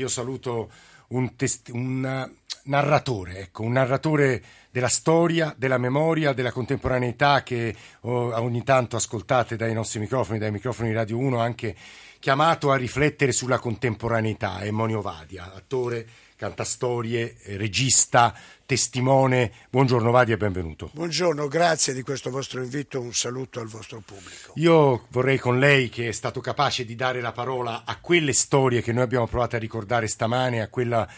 Io saluto un, test- un narratore, ecco, un narratore della storia, della memoria, della contemporaneità che oh, ogni tanto ascoltate dai nostri microfoni, dai microfoni di Radio 1, anche chiamato a riflettere sulla contemporaneità, è Monio Vadia, attore, cantastorie, regista, testimone. Buongiorno Vadia e benvenuto. Buongiorno, grazie di questo vostro invito, un saluto al vostro pubblico. Io vorrei con lei, che è stato capace di dare la parola a quelle storie che noi abbiamo provato a ricordare stamane, a quella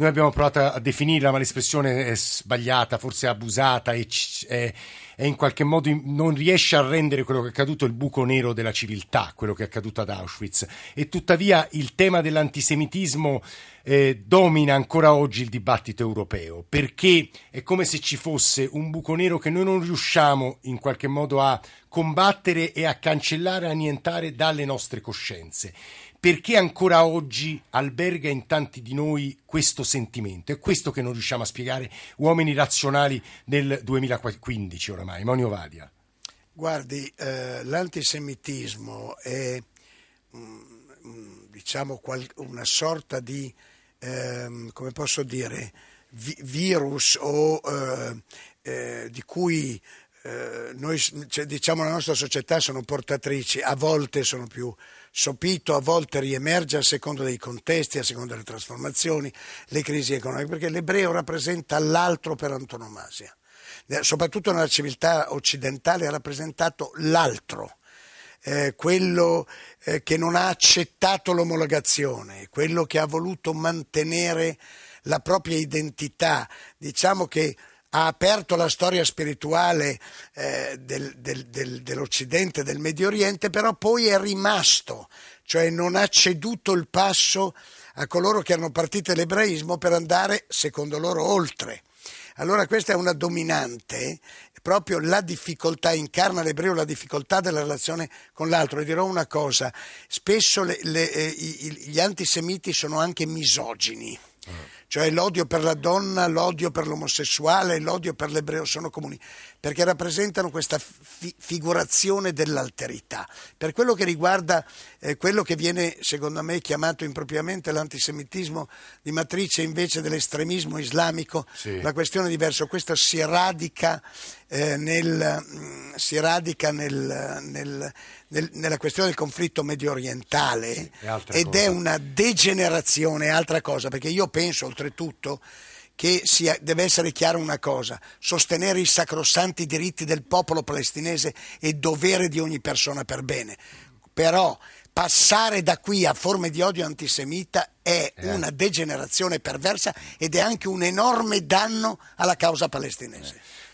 noi abbiamo provato a definirla, ma l'espressione è sbagliata, forse abusata e, è, è in qualche modo non riesce a rendere quello che è accaduto il buco nero della civiltà, quello che è accaduto ad Auschwitz. E tuttavia il tema dell'antisemitismo eh, domina ancora oggi il dibattito europeo, perché è come se ci fosse un buco nero che noi non riusciamo in qualche modo a combattere e a cancellare, a annientare dalle nostre coscienze perché ancora oggi alberga in tanti di noi questo sentimento? È questo che non riusciamo a spiegare, uomini razionali del 2015 oramai. Monio Vadia. Guardi, eh, l'antisemitismo è mm, mm, diciamo una sorta di, eh, come posso dire, vi- virus o eh, eh di cui eh, noi, cioè, diciamo, la nostra società sono portatrici, a volte sono più sopito, a volte riemerge a seconda dei contesti, a seconda delle trasformazioni, le crisi economiche, perché l'ebreo rappresenta l'altro per antonomasia. Soprattutto nella civiltà occidentale ha rappresentato l'altro. Eh, quello eh, che non ha accettato l'omologazione, quello che ha voluto mantenere la propria identità. Diciamo che ha aperto la storia spirituale eh, del, del, del, dell'Occidente, del Medio Oriente, però poi è rimasto, cioè non ha ceduto il passo a coloro che erano partiti dall'ebraismo per andare, secondo loro, oltre. Allora questa è una dominante, proprio la difficoltà, incarna l'ebreo la difficoltà della relazione con l'altro. E dirò una cosa, spesso le, le, eh, gli antisemiti sono anche misogini. Cioè l'odio per la donna, l'odio per l'omosessuale, l'odio per l'ebreo sono comuni, perché rappresentano questa fi- figurazione dell'alterità. Per quello che riguarda eh, quello che viene, secondo me, chiamato impropriamente l'antisemitismo di matrice invece dell'estremismo islamico, sì. la questione è diversa. Questo si radica, eh, nel, si radica nel, nel, nella questione del conflitto medio orientale sì, ed cosa. è una degenerazione, altra cosa, perché io penso oltretutto che sia, deve essere chiara una cosa, sostenere i sacrosanti diritti del popolo palestinese è dovere di ogni persona per bene, però passare da qui a forme di odio antisemita è eh. una degenerazione perversa ed è anche un enorme danno alla causa palestinese.